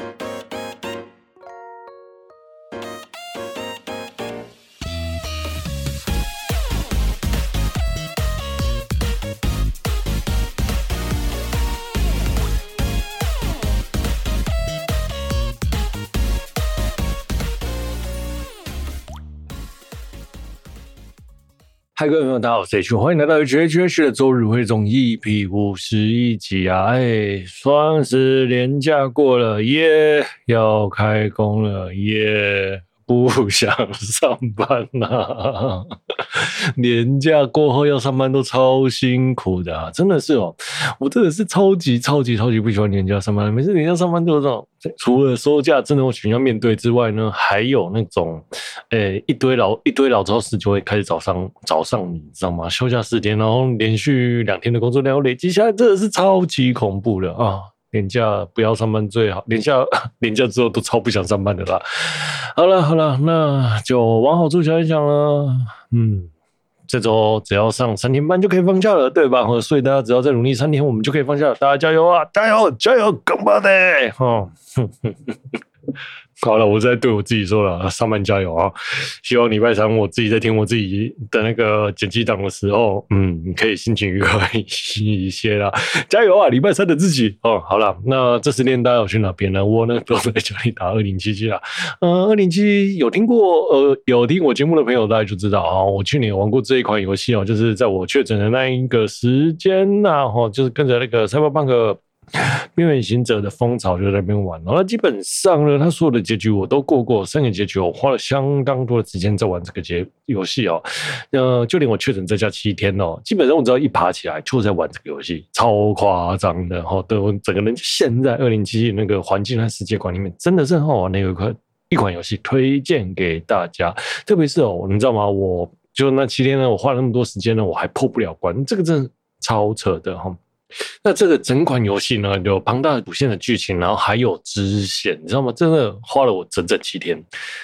ん?嗨，各位朋友，大家好，我是 H，欢迎来到 HHH 的周日汇总 EP 五十一集啊！哎，双十连假过了，耶，要开工了，耶。不想上班呐、啊！年假过后要上班都超辛苦的、真的是哦！我真的是超级超级超级不喜欢年假上班。每次年假上班就是这种，除了收假真的我需要面对之外呢，还有那种，诶、一堆老一堆老招式就会开始早上早上，你知道吗？休假四天，然后连续两天的工作量累积下来，真的是超级恐怖的啊！年假不要上班最好，年假 年假之后都超不想上班的啦。好了好了，那就往好处想一想了。嗯，这周只要上三天班就可以放假了，对吧？所以大家只要再努力三天，我们就可以放假了。大家加油啊！加油加油，干巴的！哈，好了，我在对我自己说了，上班加油啊！希望礼拜三我自己在听我自己的那个剪辑档的时候，嗯，可以心情愉快一些啦。加油啊！礼拜三的自己哦。好了，那这十天大家有去哪边呢？我呢都在家里打二零七七啦。嗯，二零七七有听过呃有听我节目的朋友大家就知道啊，我去年玩过这一款游戏哦，就是在我确诊的那一个时间呐，哈，就是跟着那个赛博朋克。边缘行者的风潮就在那边玩，然后基本上呢，他所有的结局我都过过，三个结局我花了相当多的时间在玩这个结游戏哦。呃，就连我确诊在家七天哦，基本上我只要一爬起来就在玩这个游戏，超夸张的哈，都整个人陷在二零七七那个环境和世界观里面，真的是很好玩的一款一款游戏，推荐给大家。特别是哦，你知道吗？我就那七天呢，我花了那么多时间呢，我还破不了关，这个真的超扯的哈。那这个整款游戏呢，有庞大的主线的剧情，然后还有支线，你知道吗？真的花了我整整七天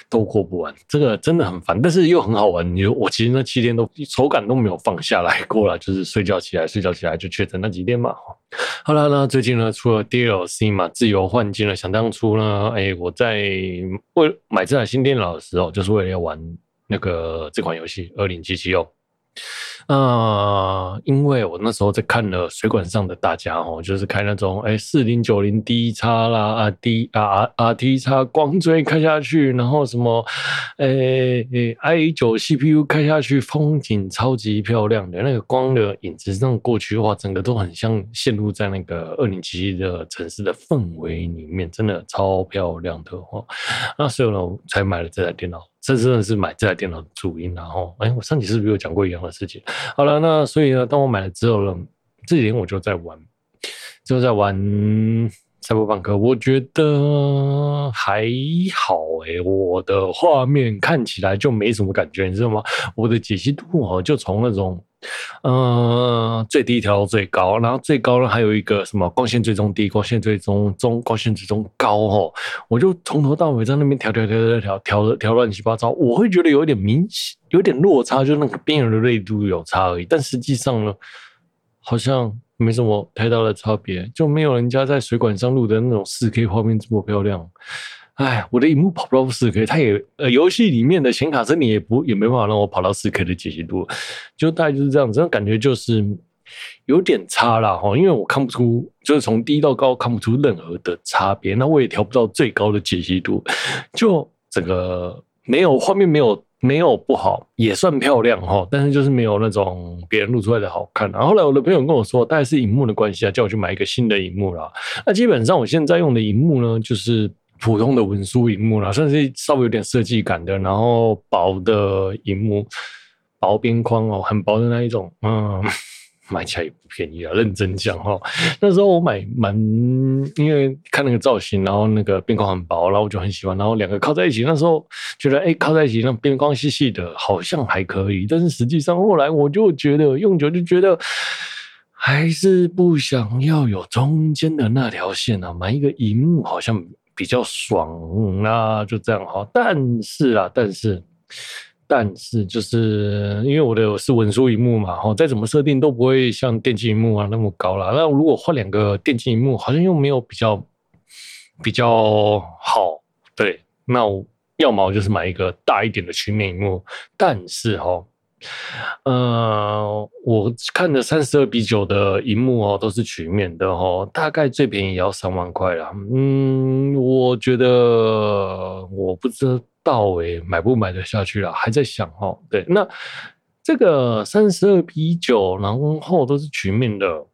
都过不完，这个真的很烦，但是又很好玩。你我其实那七天都手感都没有放下来过了，就是睡觉起来，睡觉起来就确诊那几天嘛。好了，那最近呢，出了 DLC 嘛，自由换境了。想当初呢，哎，我在为买这台新电脑的时候，就是为了要玩那个这款游戏《二零七七》哦。啊、因为我那时候在看了水管上的大家哦，就是开那种哎四零九零 D 叉啦啊 D 啊 R R T 叉光追开下去，然后什么哎哎 i 九 CPU 开下去，风景超级漂亮的，那个光的影子这样过去的话，整个都很像陷入在那个二零七七的城市的氛围里面，真的超漂亮的哦。那所以呢，我才买了这台电脑。这真的是买这台电脑的主因，然后，哎，我上集是不是有讲过一样的事情？好了，那所以呢，当我买了之后呢，这几天我就在玩，就在玩赛博朋克，我觉得还好哎，我的画面看起来就没什么感觉，你知道吗？我的解析度哦，就从那种。嗯、呃，最低调到最高，然后最高呢还有一个什么光线追踪低、光线追踪中、光线追踪高哦，我就从头到尾在那边调调调调调调调乱七八糟，我会觉得有点明显，有点落差，就那个边缘的锐度有差而已，但实际上呢，好像没什么太大的差别，就没有人家在水管上录的那种四 K 画面这么漂亮。哎，我的荧幕跑不到四 K，它也呃，游戏里面的显卡真的也不也没办法让我跑到四 K 的解析度，就大概就是这样，这种感觉就是有点差啦哈，因为我看不出，就是从低到高看不出任何的差别，那我也调不到最高的解析度，就整个没有画面没有没有不好，也算漂亮哈，但是就是没有那种别人录出来的好看。然后后来我的朋友跟我说，大概是荧幕的关系啊，叫我去买一个新的荧幕啦。那基本上我现在用的荧幕呢，就是。普通的文书荧幕啦，算是稍微有点设计感的，然后薄的荧幕，薄边框哦，很薄的那一种，嗯，买起来也不便宜啊，认真讲哈。那时候我买蛮，因为看那个造型，然后那个边框很薄，然后我就很喜欢，然后两个靠在一起，那时候觉得哎、靠在一起那边框细细的，好像还可以，但是实际上后来我就觉得用久就觉得。还是不想要有中间的那条线啊，买一个萤幕好像。比较爽，那就这样哈。但是啊，但是，但是，就是因为我的是文书萤幕嘛，哈，再怎么设定都不会像电竞萤幕啊那么高啦。那如果换两个电竞萤幕，好像又没有比较比较好。对，那我要么我就是买一个大一点的曲面萤幕，但是哈。呃，我看的三十二比九的荧幕哦，都是曲面的哦，大概最便宜也要三万块啦。嗯，我觉得我不知道到诶，买不买得下去了，还在想哦。对，那这个三十二比九，然后都是曲面的。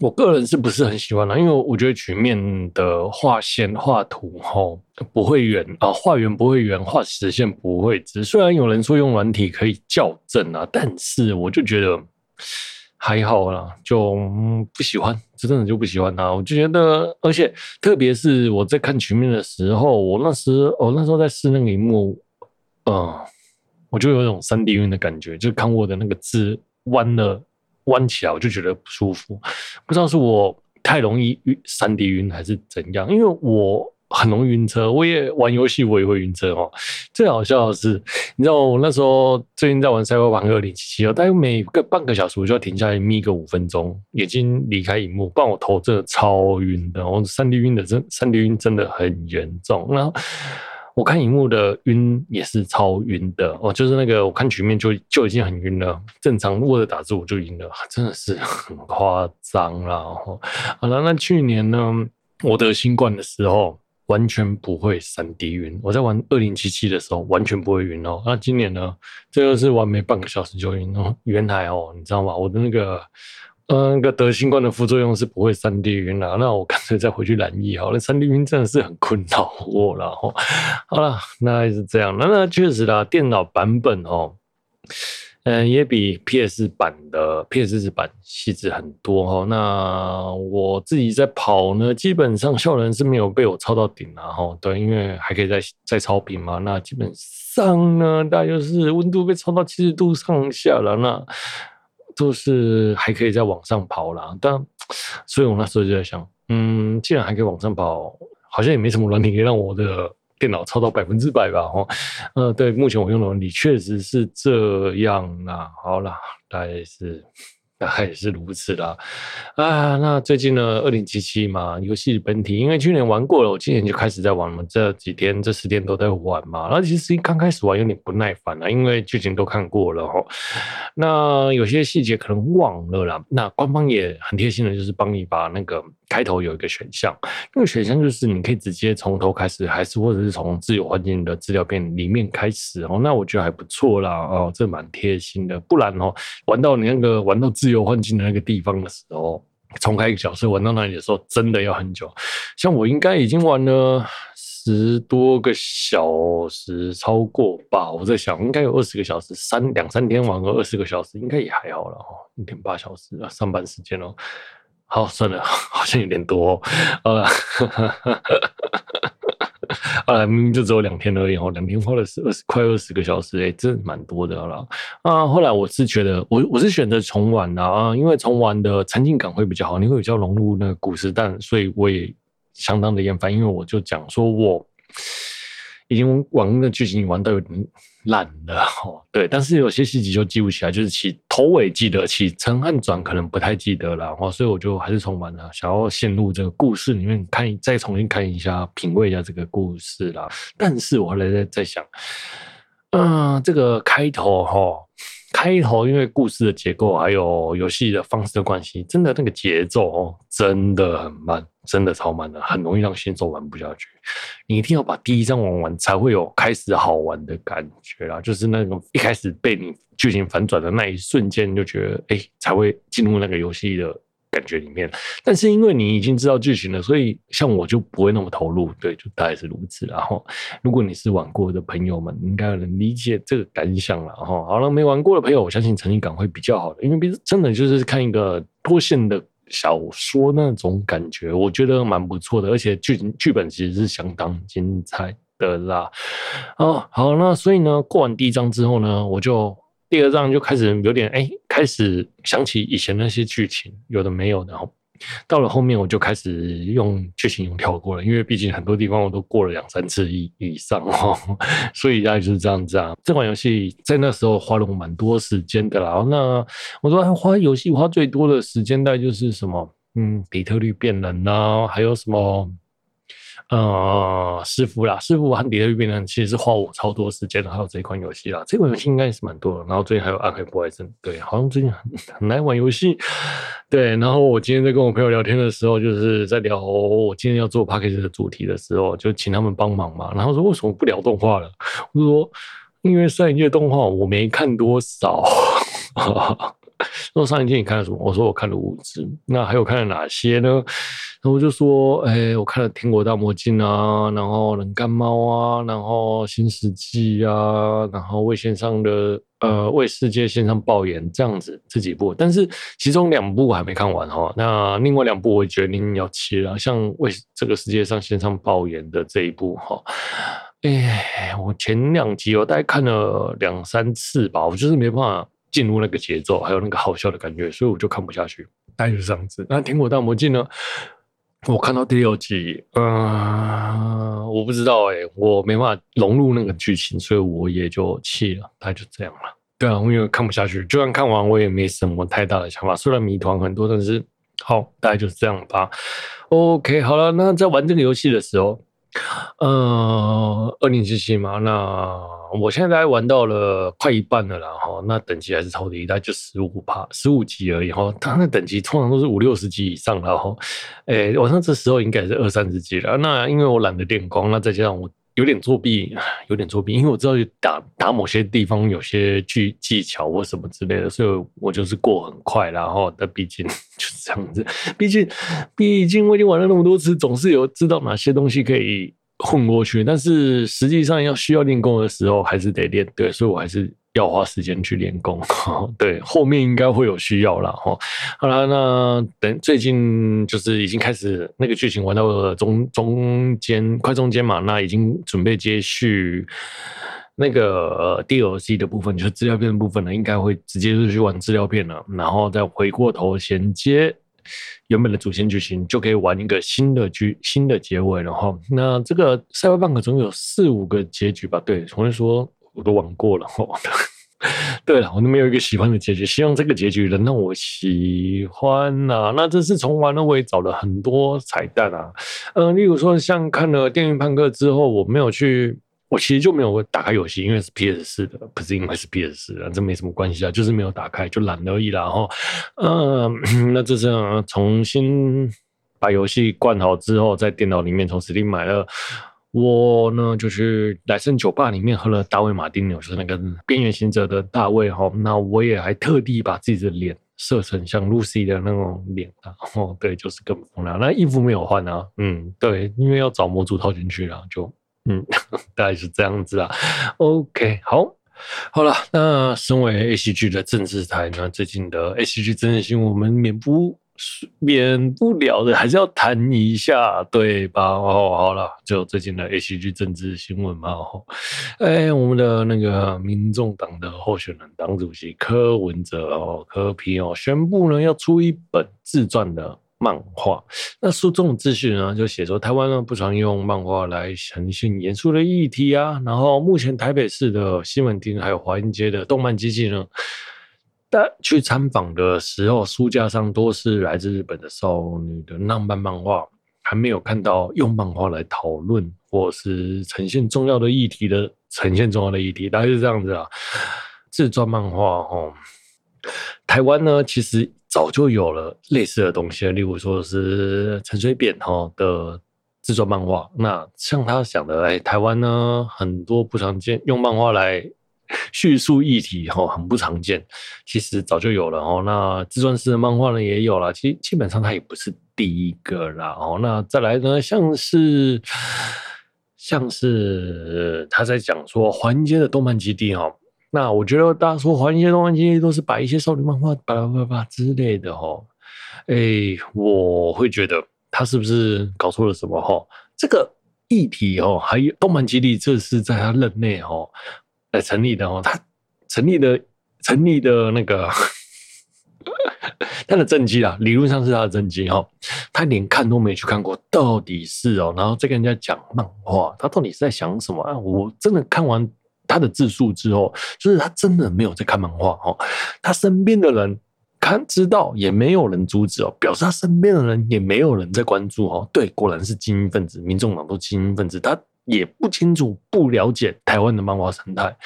我个人是不是很喜欢呢？因为我觉得曲面的画线画图哈不会圆啊，画圆不会圆，画实线不会直。虽然有人说用软体可以校正啊，但是我就觉得还好啦，就不喜欢，真的就不喜欢他。我就觉得，而且特别是我在看曲面的时候，我那时我那时候在试那个荧幕，嗯，我就有一种三 D 晕的感觉，就看我的那个字弯了。弯起来我就觉得不舒服，不知道是我太容易晕三 D 晕还是怎样，因为我很容易晕车，我也玩游戏我也会晕车哦。最好笑的是，你知道我那时候最近在玩赛博朋克2077哦，大概每个半个小时我就要停下来眯个五分钟，眼睛离开荧幕，不然我头真的超晕的，我三 D 晕的真三 D 晕真的很严重，然后。我看荧幕的晕也是超晕的哦，就是那个我看曲面就就已经很晕了，正常握着打字我就晕了，真的是很夸张了。好了，那去年呢，我得新冠的时候完全不会三 D 晕，我在玩二零七七的时候完全不会晕哦。那今年呢，这个是玩没半个小时就晕哦。原来哦，你知道吗？我的那个。嗯，那个得新冠的副作用是不会三 D 晕了，那我干脆再回去染疫好了。三 D 晕真的是很困扰我了哈。好了，那还是这样，那那确实啦，电脑版本哦，嗯，也比 PS 版的 PS 版细致很多哈。那我自己在跑呢，基本上效能是没有被我超到顶了哈。对，因为还可以再再超频嘛。那基本上呢，大概就是温度被超到七十度上下了那。就是还可以再往上跑啦，但所以我那时候就在想，嗯，既然还可以往上跑，好像也没什么软体可以让我的电脑超到百分之百吧？哦，呃，对，目前我用的你确实是这样啦。好啦，大概是。大概也是如此啦，啊，那最近呢，二零七七嘛，游戏本体，因为去年玩过了，我今年就开始在玩了，这几天这十天都在玩嘛。然后其实刚开始玩有点不耐烦了，因为剧情都看过了哈，那有些细节可能忘了啦。那官方也很贴心的，就是帮你把那个。开头有一个选项，那个选项就是你可以直接从头开始，还是或者是从自由环境的资料片里面开始哦。那我觉得还不错啦，哦，这蛮贴心的。不然哦，玩到你那个玩到自由由环境的那个地方的时候，重开一个角色玩到那里的时候，真的要很久。像我应该已经玩了十多个小时，超过吧？我在想，应该有二十个小时，三两三天玩个二十个小时，应该也还好了哦，一点八小时啊，上班时间哦。好，算了，好像有点多。好了，啊，明明就只有两天而已哦，两天花了是二十快二十个小时，哎，真蛮多的了。啊，后来我是觉得，我我是选择重玩的啊，因为重玩的沉浸感会比较好，你会比较融入那个故事，但所以我也相当的厌烦，因为我就讲说我。已经玩的剧情玩到有点烂了 哦，对，但是有些细节就记不起来，就是起头尾记得，起承和转可能不太记得了哦，所以我就还是重玩了，想要陷入这个故事里面看，再重新看一下，品味一下这个故事啦。但是我后来在在想，嗯、呃，这个开头哈。开头因为故事的结构还有游戏的方式的关系，真的那个节奏哦，真的很慢，真的超慢的，很容易让新手玩不下去。你一定要把第一章玩完，才会有开始好玩的感觉啦。就是那种一开始被你剧情反转的那一瞬间，就觉得哎，才会进入那个游戏的。感觉里面，但是因为你已经知道剧情了，所以像我就不会那么投入，对，就大概是如此。然后，如果你是玩过的朋友们，应该能理解这个感想了。哈，好了，没玩过的朋友，我相信沉浸感会比较好的，因为毕竟真的就是看一个多线的小说那种感觉，我觉得蛮不错的，而且剧剧本其实是相当精彩的啦。哦，好，那所以呢，过完第一章之后呢，我就。第二章就开始有点哎、开始想起以前那些剧情，有的没有的。然后到了后面，我就开始用剧情用跳过了，因为毕竟很多地方我都过了两三次以以上哦，所以大概就是这样子啊。这款游戏在那时候花了我蛮多时间的啦。那我说花游戏花最多的时间，大概就是什么，嗯，底特律变人呐、啊，还有什么。呃，师傅啦，师傅和底特律变人其实是花我超多时间的，还有这一款游戏啦，这款游戏应该也是蛮多的。然后最近还有暗黑破坏神，对，好像最近很很爱玩游戏。对，然后我今天在跟我朋友聊天的时候，就是在聊我今天要做 Podcast 的主题的时候，就请他们帮忙嘛。然后说为什么不聊动画了？我说因为上一届动画我没看多少。哈 哈 说上一季你看了什么？我说我看了五支。那还有看了哪些呢？然后我就说，哎、我看了《天国大魔镜》啊，然后《冷干猫》啊，然后《新世纪》啊，然后为线上的呃为世界线上爆炎这样子这几部，但是其中两部我还没看完哈。那另外两部我决定要切了，像为这个世界上线上爆炎的这一部哈，哎，我前两集我大概看了两三次吧，我就是没办法进入那个节奏，还有那个好笑的感觉，所以我就看不下去，大概就是这样子。那《天果大魔镜》呢？我看到第六集，嗯、我不知道哎、我没办法融入那个剧情，所以我也就弃了，大概就这样了。对啊，我因为看不下去，就算看完我也没什么太大的想法。虽然谜团很多，但是好，大概就是这样吧。OK，好了，那在玩这个游戏的时候。呃，二零七七嘛，那我现在玩到了快一半了啦哈，那等级还是超低，大概就十五趴，十五级而已哈。它那等级通常都是五六十级以上了哈。诶，我上这时候应该是二三十级了。那因为我懒得练功，那再加上我有点作弊，有点作弊，因为我知道打打某些地方有些技技巧或什么之类的，所以我就是过很快，然后但毕竟 就是这样子，毕竟毕竟我已经玩了那么多次，总是有知道哪些东西可以。混过去，但是实际上要需要练功的时候，还是得练。对，所以我还是要花时间去练功。对，后面应该会有需要了哈。好了，那等最近就是已经开始那个剧情玩到了中中间，快中间嘛，那已经准备接续那个 DLC 的部分，就是资料片的部分了，应该会直接就去玩资料片了，然后再回过头衔接。原本的主线剧情就可以玩一个新的剧、新的结尾了哈。那这个赛博朋克总有四五个结局吧？对，重新说我都玩过了哈。对了，我都没有一个喜欢的结局，希望这个结局能让我喜欢呐、那这次重玩呢，我也找了很多彩蛋啊。嗯、例如说像看了《电驭判客》之后，我没有去。我其实就没有打开游戏，因为是 PS 四的，不是因为是 PS 四的，这没什么关系啊，就是没有打开，就懒而已啦。然后，嗯，那这是重新把游戏灌好之后，在电脑里面从 Steam 买了。我呢，就是莱森酒吧里面喝了大卫马丁牛，就是那个边缘行者的大卫哈。那我也还特地把自己的脸设成像 Lucy 的那种脸啊。哦，对，就是更疯了。那衣服没有换啊，嗯，对，因为要找模组套进去然后，就。嗯，大概是这样子啊。OK，好，好了，那身为 ACG 的政治台呢，最近的 ACG 政治新闻，我们免不免不了的，还是要谈一下，对吧？哦，好了，就最近的 H G 政治新闻嘛。哦，哎，我们的那个民众党的候选人党主席柯文哲哦，柯皮哦，宣布呢要出一本自传的。漫画，那书中的资讯呢，就写说台湾呢不常用漫画来呈现严肃的议题啊。然后目前台北市的西门町还有华阴街的动漫机器呢，但去参访的时候，书架上都是来自日本的少女的浪漫漫画，还没有看到用漫画来讨论或是呈现重要的议题的呈现重要的议题，大概是这样子啊。自传漫画哦，台湾呢其实。早就有了类似的东西，例如说是陈水扁哈的自传漫画。那像他想的，哎，台湾呢很多不常见用漫画来 叙述议题哈，很不常见。其实早就有了哦。那自传式的漫画呢也有了，其实基本上它也不是第一个啦哦。那再来呢，像是像是他在讲说环街的动漫基地哈。那我觉得大家说环街动漫基地都是摆一些少女漫画巴拉巴拉之类的哈，哎，我会觉得他是不是搞错了什么哈？这个议题哦，还有动漫基地，这是在他任内哈来成立的哦，他成立的成立的那个他的政绩啊，理论上是他的政绩哦，他连看都没去看过，到底是哦，然后再跟人家讲漫画，他到底是在想什么啊？我真的看完。他的自述之后，就是他真的没有在看漫画哦。他身边的人看知道，也没有人阻止哦，表示他身边的人也没有人在关注哦。对，果然是精英分子，民众党都精英分子，他也不清楚、不了解台湾的漫画生态，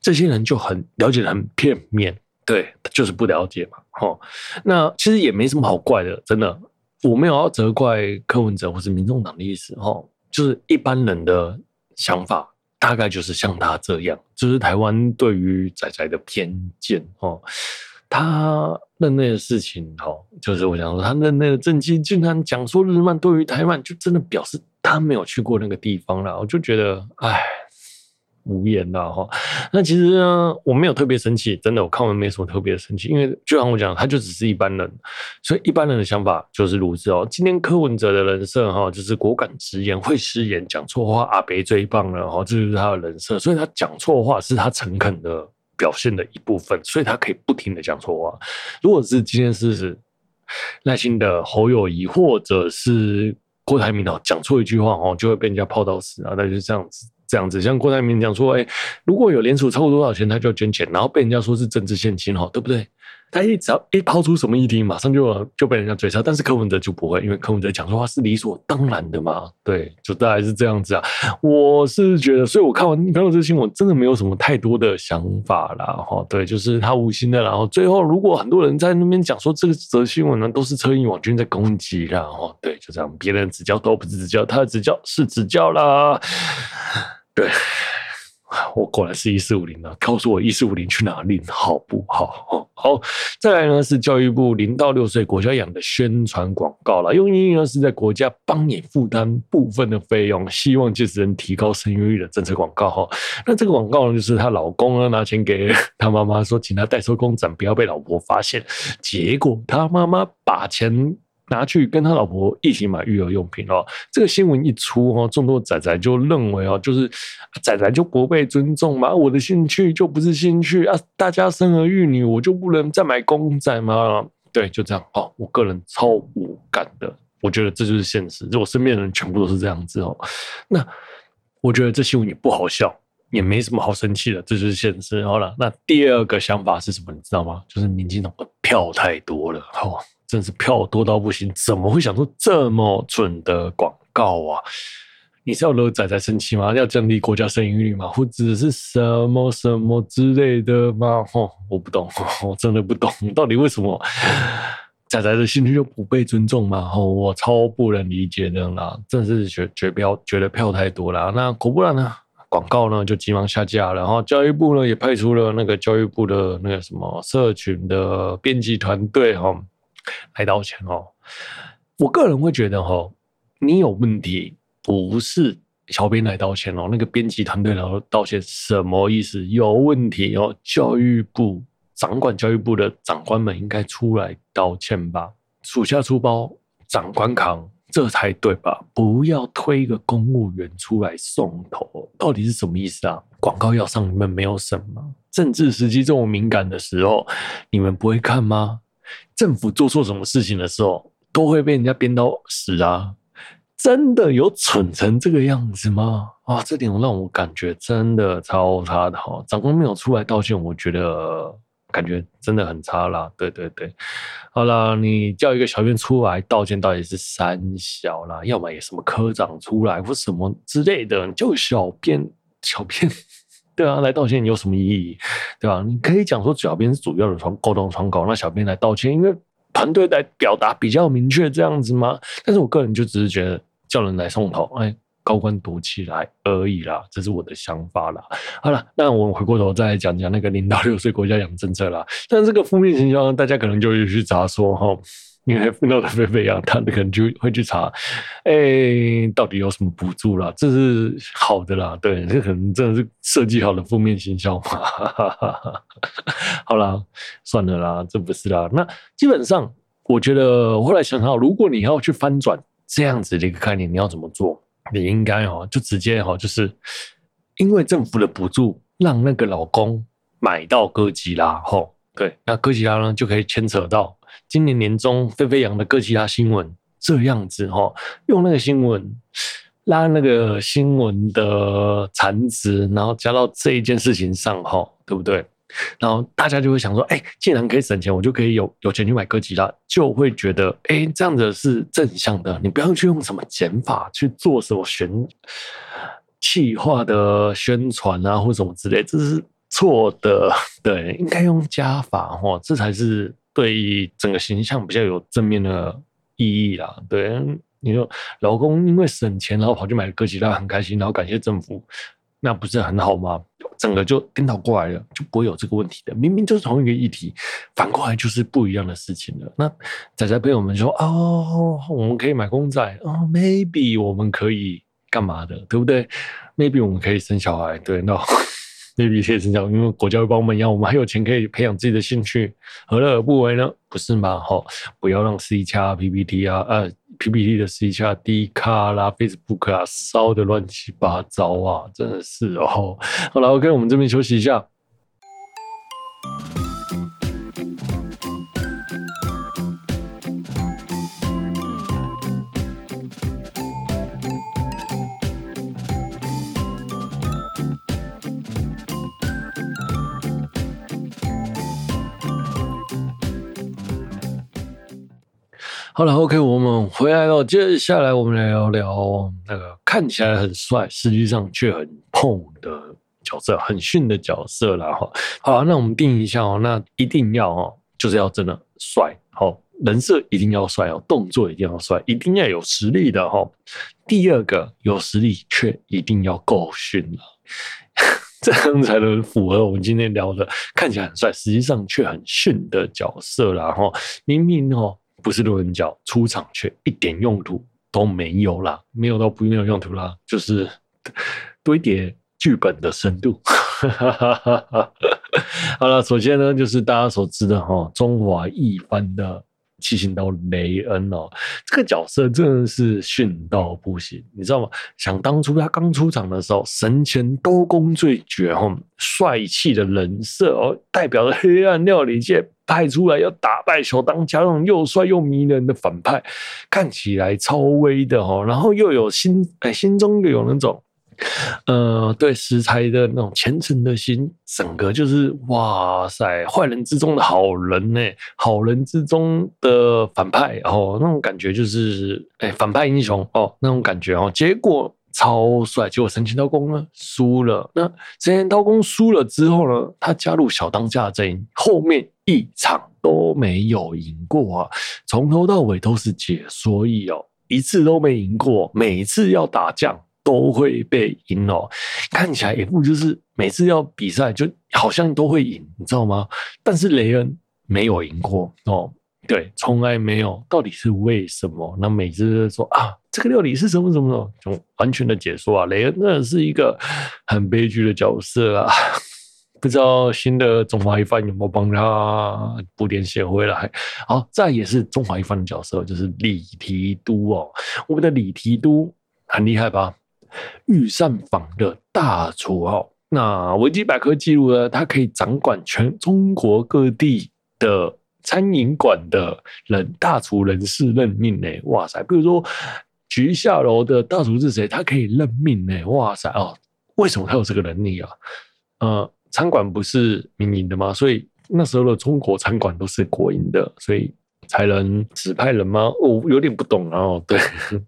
这些人就很了解的很片面，对，就是不了解嘛。哦，那其实也没什么好怪的，真的，我没有要责怪柯文哲或是民众党的意思哦，就是一般人的想法。大概就是像他这样，就是台湾对于仔仔的偏见哦。他任内的事情哦，就是我想说，他任内的政绩竟然讲说日漫对于台湾，就真的表示他没有去过那个地方了。我就觉得，哎。无言了哈，那其实呢，我没有特别生气，真的，我看完没什么特别生气，因为就像我讲，他就只是一般人，所以一般人的想法就是如此哦。今天柯文哲的人设哈，就是果敢直言，会失言，讲错话，阿北最棒了哈，这就是他的人设，所以他讲错话是他诚恳的表现的一部分，所以他可以不停的讲错话。如果是今天是耐心的侯友宜或者是郭台铭哦，讲错一句话哦，就会被人家泡到死啊，那就这样子。这样子，像郭台铭讲说，哎，如果有联储超过多少钱，他就要捐钱，然后被人家说是政治献金，哈，对不对？他一只要一抛出什么议题，马上就就被人家追杀。但是柯文哲就不会，因为柯文哲讲说话是理所当然的嘛，对，就大概是这样子啊。我是觉得，所以我看完看到这新闻，真的没有什么太多的想法啦。哈。对，就是他无心的。然后最后，如果很多人在那边讲说这个则新闻呢，都是车银网军在攻击啦，哈，对，就这样，别人指教都不是指教，他的指教是指教啦。对，我果然是一四五零了。告诉我一四五零去哪领好不好？好，再来呢是教育部零到六岁国家养的宣传广告了，用意呢是在国家帮你负担部分的费用，希望借此能提高生育率的政策广告哈。那这个广告呢，就是她老公呢拿钱给 她妈妈说，请她代收工整，不要被老婆发现。结果她妈妈把钱。拿去跟他老婆一起买育儿用品哦，这个新闻一出哦，众多仔仔就认为哦，就是仔仔就不被尊重嘛，我的兴趣就不是兴趣啊，大家生儿育女，我就不能再买公仔吗？对，就这样哦，我个人超无感的，我觉得这就是现实，就我身边的人全部都是这样子哦。那我觉得这新闻也不好笑，也没什么好生气的，这就是现实。好了，那第二个想法是什么？你知道吗？就是民进党的票太多了，好。真是票多到不行，怎么会想出这么准的广告啊？你是要惹仔仔生气吗？要降低国家生育率吗？或者是什么什么之类的吗？哦，我不懂，我真的不懂，到底为什么仔仔的兴趣就不被尊重吗？哦，我超不能理解的啦，真是觉觉票觉得票太多了。那果不然呢？广告呢就急忙下架了，然后教育部呢也派出了那个教育部的那个什么社群的编辑团队哈。来道歉哦，我个人会觉得哦，你有问题，不是小编来道歉哦，那个编辑团队来道歉什么意思？有问题哦，教育部掌管教育部的长官们应该出来道歉吧，属下出包，长官扛，这才对吧？不要推一个公务员出来送头，到底是什么意思啊？广告要上，你们没有审吗？政治时机这么敏感的时候，你们不会看吗？政府做错什么事情的时候，都会被人家编到死啊！真的有蠢成这个样子吗？啊，这点让我感觉真的超差的哈！长官没有出来道歉，我觉得感觉真的很差啦。对对对，好啦，你叫一个小编出来道歉，到底是三小啦，要么也什么科长出来或什么之类的，就小编小编。对啊，来道歉有什么意义？对吧？你可以讲说小编是主要的窗沟通窗口，那小编来道歉，因为团队来表达比较明确这样子吗？但是我个人就只是觉得叫人来送头，哎，高官躲起来而已啦，这是我的想法啦。好了，那我们回过头再来讲讲那个零到六岁国家养政策啦。但这个负面形象，大家可能就会去查说哈。因为 闹得沸沸扬扬，他可能就会去查，哎、到底有什么补助啦？这是好的啦，对，这可能真的是设计好的负面形象嘛。好啦，算了啦，这不是啦。那基本上，我觉得我后来想想，如果你要去翻转这样子的一个概念，你要怎么做？你应该哦，就直接哈，就是因为政府的补助，让那个老公买到哥吉拉，吼，对，那哥吉拉呢就可以牵扯到。今年年中沸沸扬的哥吉拉新闻这样子哈，用那个新闻拉那个新闻的产值，然后加到这一件事情上哈，对不对？然后大家就会想说，哎，既然可以省钱，我就可以有有钱去买哥吉拉，就会觉得，哎，这样子是正向的。你不要去用什么减法去做什么宣气化的宣传啊，或什么之类，这是错的。对，应该用加法哦，这才是对整个形象比较有正面的意义啦。对，你说老公因为省钱，然后跑去买哥吉拉，很开心，然后感谢政府。那不是很好吗？整个就颠倒过来了，就不会有这个问题的。明明就是同一个议题，反过来就是不一样的事情了。那仔仔朋友们说：“哦，我们可以买公仔哦，maybe 我们可以干嘛的，对不对？maybe 我们可以生小孩，对，那 maybe 可以生小孩，因为国家会帮我们养，我们还有钱可以培养自己的兴趣，何乐而不为呢？不是吗？好，不要让 C 加 PPT 啊，呃。” PPT 的 C 加 D 卡啦，Facebook 啊，烧的乱七八糟啊，真的是哦。好了，OK，我们这边休息一下。好了，OK，我们回来了。接下来我们来聊聊那个看起来很帅，实际上却很碰的角色，很逊的角色了哈。好，那我们定一下哦，那一定要哦，就是要真的帅，好，人设一定要帅哦，动作一定要帅，一定要有实力的哈。第二个，有实力却一定要够逊了，这样才能符合我们今天聊的看起来很帅，实际上却很逊的角色了哈。明明哦。不是路人角出场却一点用途都没有啦，没有到不没有用途啦，就是堆叠剧本的深度。好了，首先呢，就是大家所知的哈，中华一番的。七星刀雷恩哦，这个角色真的是逊到不行，你知道吗？想当初他刚出场的时候，神前刀工最绝哈，帅气的人设哦，代表着黑暗料理界派出来要打败小当家那种又帅又迷人的反派，看起来超威的哦，然后又有心哎，心中又有那种。呃，对食材的那种虔诚的心，整个就是哇塞，坏人之中的好人呢，好人之中的反派哦，那种感觉就是哎，反派英雄哦，那种感觉哦，结果超帅，结果神前刀工呢输了。那神前刀工输了之后呢，他加入小当家阵营，后面一场都没有赢过啊，从头到尾都是解说役哦，一次都没赢过，每次要打仗。都会被赢哦，看起来一副就是每次要比赛就好像都会赢，你知道吗？但是雷恩没有赢过哦，对，从来没有，到底是为什么？那每次都说啊，这个料理是什么什么什么，就完全的解说啊，雷恩真的是一个很悲剧的角色啊，不知道新的中华一番有没有帮他补点血回来？好，再也是中华一番的角色，就是李提督哦，我们的李提督很厉害吧？御膳房的大厨哦，那维基百科记录呢？他可以掌管全中国各地的餐饮馆的人大厨人事任命呢。哇塞，比如说菊下楼的大厨是谁？他可以任命呢。哇塞哦，为什么他有这个能力啊？呃，餐馆不是民营的吗？所以那时候的中国餐馆都是国营的，所以。才能指派人吗？我、有点不懂哦。对，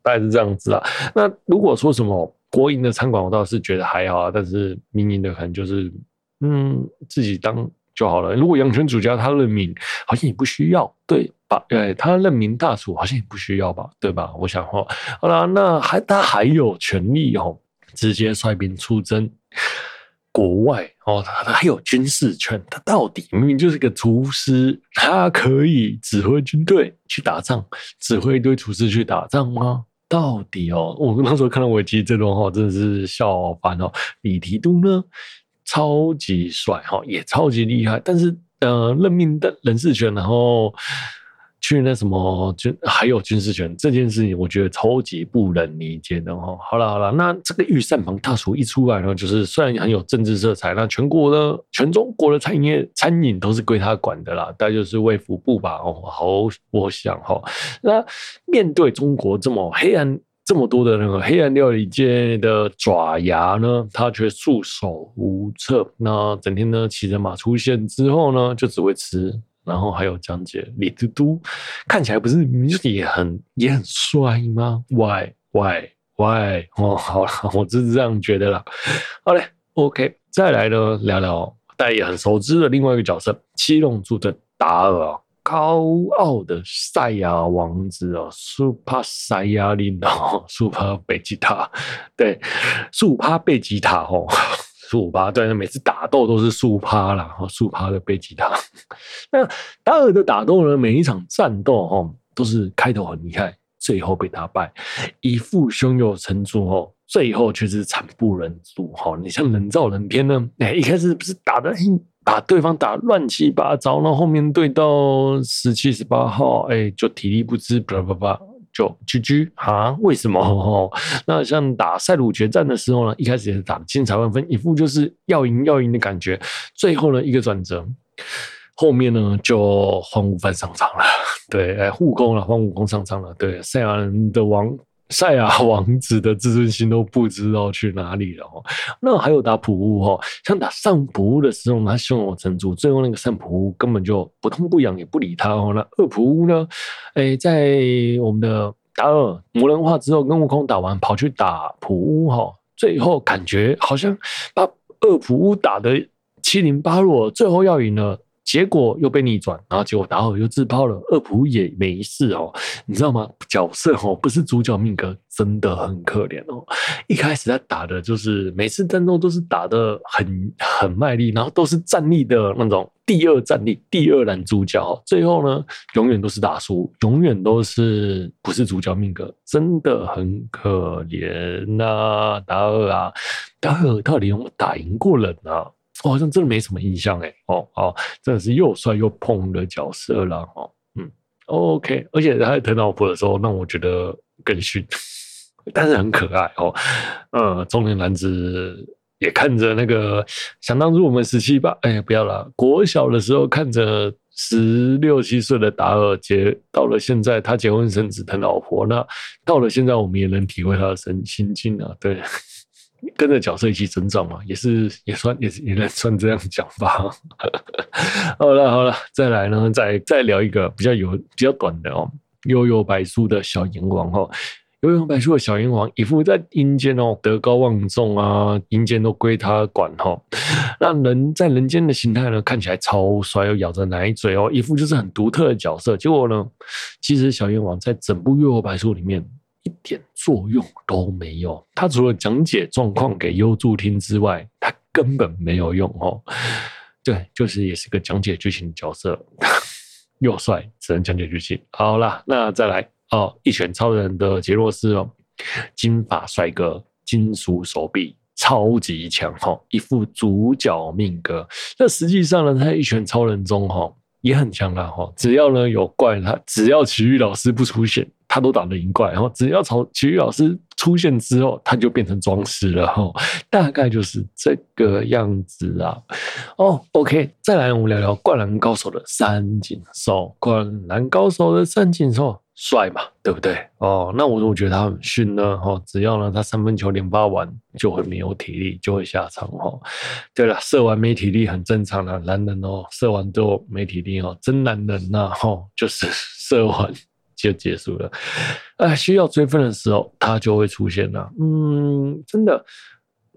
大概是这样子啊。那如果说什么国营的餐馆，我倒是觉得还好啊。但是民营的可能就是，嗯，自己当就好了。如果阳泉主家他任命，好像也不需要，对吧？对，他任命大厨好像也不需要吧，对吧？我想哈，好了，那还他还有权利哦，直接率兵出征。国外哦，他他还有军事权，他到底明明就是个厨师，他可以指挥军队去打仗，指挥一堆厨师去打仗吗？到底哦，我那时候看到维基这段话，真的是笑翻哦。李提督呢，超级帅哈，也超级厉害，但是呃，任命的人事权，然后。去那什么军还有军事权这件事情，我觉得超级不能理解的哈。好了好了，那这个御膳房大厨一出来呢，就是虽然很有政治色彩，那全国的全中国的餐饮业餐饮都是归他管的啦，大概就是卫福部吧。哦，好，我想哈，那面对中国这么黑暗这么多的那个黑暗料理界的爪牙呢，他却束手无策。那整天呢骑着马出现之后呢，就只会吃，然后还有讲解李嘟嘟，看起来不是就也很也很帅吗？Why why why？哦，好了，我就是这样觉得啦。好嘞，OK，再来呢聊聊大家也很熟知的另外一个角色——七龙珠的达尔。高傲的赛亚王子哦，Super 赛亚林哦，Super 贝吉塔，对，Super 贝吉塔哦，Super 对，每次打斗都是 Super 啦，哦，Super 的贝吉塔。那达尔的打斗呢，每一场战斗哦，都是开头很厉害，最后被打败，一副胸有成竹哦，最后却是惨不忍睹哈。你像人造人篇呢，哎，一开始不是打得很。把对方打乱七八糟，然后后面对到十七、十八号，哎，就体力不支，叭叭叭，就 GG 啊？为什么？哦，那像打赛鲁决战的时候呢，一开始也是打精彩万分，一副就是要赢要赢的感觉，最后呢一个转折，后面呢就换悟饭上场了，对，哎，护工了，换悟空上场了，对，赛亚人的王。赛亚王子的自尊心都不知道去哪里了哦。那还有打普乌哈，像打上普乌的时候，他胸有成竹，最后那个上普乌根本就不痛不痒，也不理他哦。那二普乌呢？哎，在我们的达尔魔人化之后，跟悟空打完，跑去打普乌哈，最后感觉好像把二普乌打得七零八落，最后要赢了。结果又被逆转，然后结果达尔又自爆了，二普也没事哦，你知道吗？角色哦，不是主角命格真的很可怜哦。一开始他打的就是每次战斗都是打得很很卖力，然后都是战力的那种第二战力、第二男主角，最后呢永远都是打输，永远都是不是主角命格，真的很可怜呐、啊，达尔啊，达尔到底有没有打赢过人啊？我好像真的没什么印象哎，哦哦，真的是又帅又碰的角色了哦，嗯，OK，而且他在疼老婆的时候，让我觉得更逊，但是很可爱哦，呃，中年男子也看着那个，想当初我们十七八，哎，不要了，国小的时候看着十六七岁的达尔结，到了现在他结婚生子疼老婆，那到了现在我们也能体会他的神心境啊，对。跟着角色一起成长嘛，也是也算也是也能算这样讲吧。好了好了，再来呢，再再聊一个比较有比较短的哦，幽游白书的小阎王哦，幽游白书的小阎王一副在阴间哦德高望重啊，阴间都归他管哈。那人在人间的形态呢，看起来超帅，又咬着奶嘴哦，一副就是很独特的角色。结果呢，其实小阎王在整部幽游白书里面。一点作用都没有。他除了讲解状况给优助听之外，他根本没有用哦。对，就是也是个讲解剧情的角色，又帅，只能讲解剧情。好啦，那再来哦，一拳超人的杰洛斯哦，金发帅哥，金属手臂，超级强哈，一副主角命格。那实际上呢，他在一拳超人中哈也很强啦哈，只要呢有怪他，只要奇遇老师不出现。他都打得赢怪，然后只要从奇遇老师出现之后，他就变成装尸了哈，大概就是这个样子啊。哦，OK，再来我们聊聊灌篮高手的三井寿。灌篮高手的三井寿帅嘛，对不对？哦，那我我觉得他很逊呢。哈，只要呢他三分球连发完就会没有体力，就会下场哈。对了，射完没体力很正常的，男人哦，射完之后没体力哦，真男人呐，哈，就是 射完。就结束了，哎，需要追分的时候，他就会出现了。嗯，真的，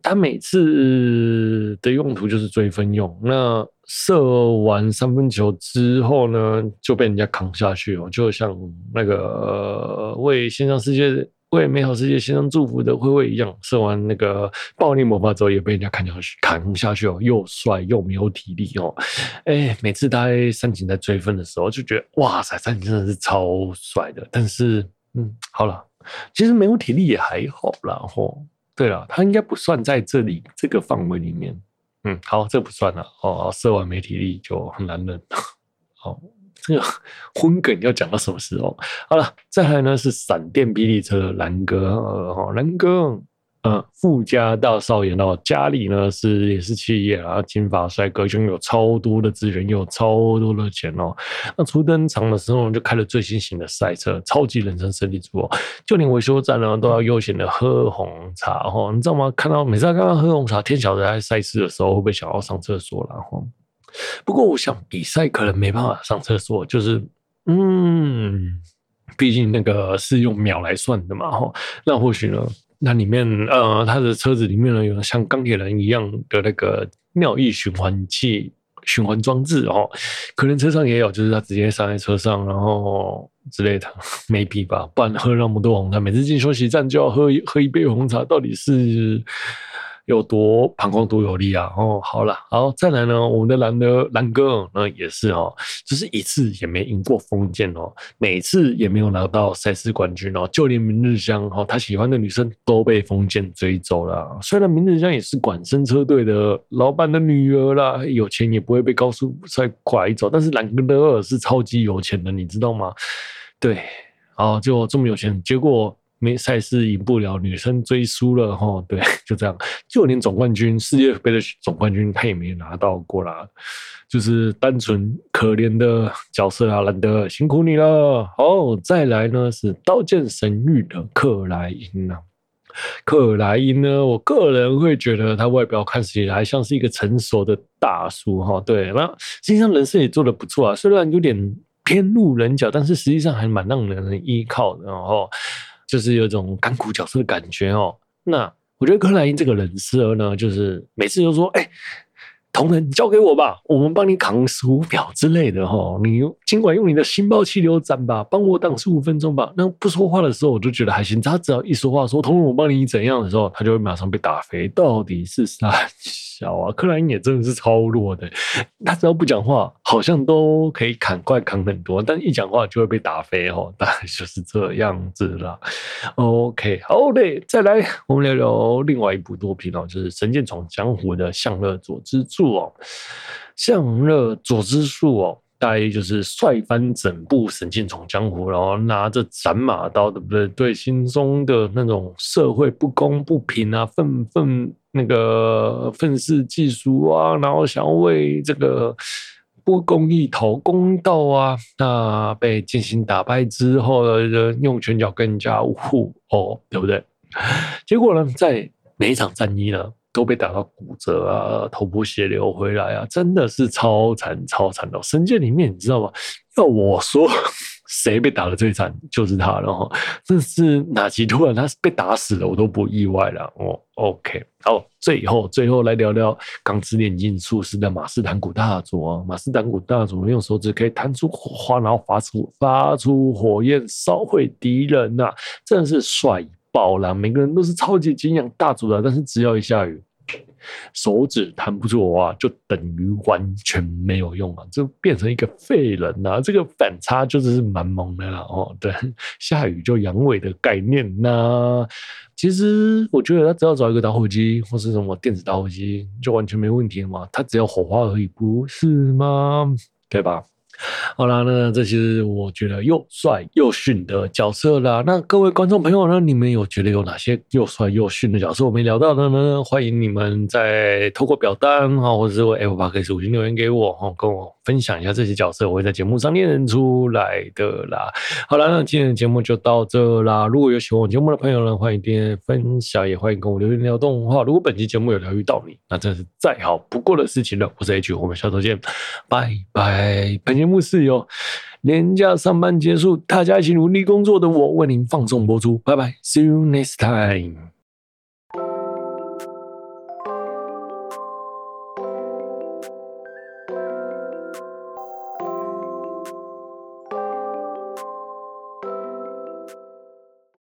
他每次的用途就是追分用。那射完三分球之后呢，就被人家扛下去哦，就像那个为线上世界。为美好世界献上祝福的灰灰一样，射完那个暴力魔法之后，也被人家砍下去，砍下去哦，又帅又没有体力哦。哎，每次他在三井在追分的时候，就觉得哇塞，三井真的是超帅的。但是，嗯，好了，其实没有体力也还好啦。吼，对了，他应该不算在这里这个范围里面。嗯，好，这不算了。哦，射完没体力就很难忍。好。这个 昏梗要讲到什么时候？好了，再来呢是闪电霹雳车蓝哥，哦，蓝哥嗯，富家大少爷哦，家里呢是也是企业啊，金发帅哥，拥有超多的资源，又有超多的钱哦。那初登场的时候就开了最新型的赛车，超级人生胜利组哦，就连维修站呢都要悠闲的喝红茶哦，你知道吗？看到每次看到喝红茶，天晓得在赛事的时候会不会想要上厕所了哈？不过我想比赛可能没办法上厕所，就是嗯，毕竟那个是用秒来算的嘛哈，那或许呢？那里面，呃，他的车子里面呢，有像钢铁人一样的那个尿液循环器、循环装置哦，可能车上也有，就是他直接塞在车上，然后之类的，maybe 吧，不然喝那么多红茶，每次进休息站就要喝喝一杯红茶，到底是？有多膀胱多有力啊！哦，好了，好再来呢，我们的蓝的蓝哥呢也是哦，就是一次也没赢过封建哦，每次也没有拿到赛事冠军哦，就连明日香哈，他喜欢的女生都被封建追走了。虽然明日香也是管生车队的老板的女儿啦，有钱也不会被高速赛拐走，但是蓝哥的尔是超级有钱的，你知道吗？对，哦，就这么有钱，结果。没赛事赢不了，女生追输了哈，对，就这样，就连总冠军、世界杯的总冠军他也没拿到过啦，就是单纯可怜的角色啊，兰德辛苦你了。好，再来呢是刀剑神域的克莱因啊，克莱因呢，我个人会觉得他外表看起来像是一个成熟的大叔哈，对，那实际上人设也做得不错啊，虽然有点偏路人角，但是实际上还蛮让人依靠的，哦。就是有种干苦角色的感觉哦。那我觉得克莱因这个人设呢，就是每次都说：“哎、同仁，你交给我吧，我们帮你扛十五秒之类的哈。你尽管用你的心爆气流斩吧，帮我挡十五分钟吧。”那不说话的时候，我就觉得还行。他只要一说话，说“同仁，我帮你怎样”的时候，他就会马上被打飞。到底是啥？小啊，克莱因也真的是超弱的。他只要不讲话，好像都可以砍怪砍很多，但一讲话就会被打飞哦。大概就是这样子啦。OK，好嘞，再来我们聊聊另外一部作品哦，就是《神剑闯江湖》的向乐佐之助哦。相乐佐之树哦。大概就是帅翻整部《神剑闯江湖》，然后拿着斩马刀，对不对？对心中的那种社会不公不平啊，愤愤那个愤世嫉俗啊，然后想要为这个不公义讨公道啊。那被剑心打败之后，呢用拳脚更加护哦，对不对？结果呢，在每一场战役呢，都被打到骨折啊，头破血流回来啊，真的是超惨超惨的。神界里面你知道吗？要我说，谁被打的最惨就是他了哈。这是哪几突然他是被打死了，我都不意外了哦。OK，好，最后最后来聊聊钢之炼金术师的马斯坦古大佐啊。马斯坦古大佐用手指可以弹出火花，然后发出发出火焰烧毁敌人呐、真的是帅爆了。每个人都是超级敬仰大佐的，但是只要一下雨。手指弹不住啊，就等于完全没有用啊，就变成一个废人呐、这个反差就是蛮萌的啦。哦，对，下雨就阳痿的概念呐、其实我觉得他只要找一个打火机或是什么电子打火机，就完全没问题嘛。他只要火花而已，不是吗？对吧？好啦，那这是我觉得又帅又逊的角色啦。那各位观众朋友呢，你们有觉得有哪些又帅又逊的角色我没聊到的呢？欢迎你们在透过表单哈，或者是为 Apple Podcast 五星留言给我哈，跟我分享一下这些角色，我会在节目上念出来的啦。好啦，那今天的节目就到这啦。如果有喜欢我节目的朋友呢，欢迎点点分享，也欢迎跟我留言聊动画。如果本期节目有疗愈到你，那真是再好不过的事情了。我是 H，我们下周见，拜拜。本节目是由连假上班结束，大家一起努力工作的我为您放送播出。拜拜，See you next time。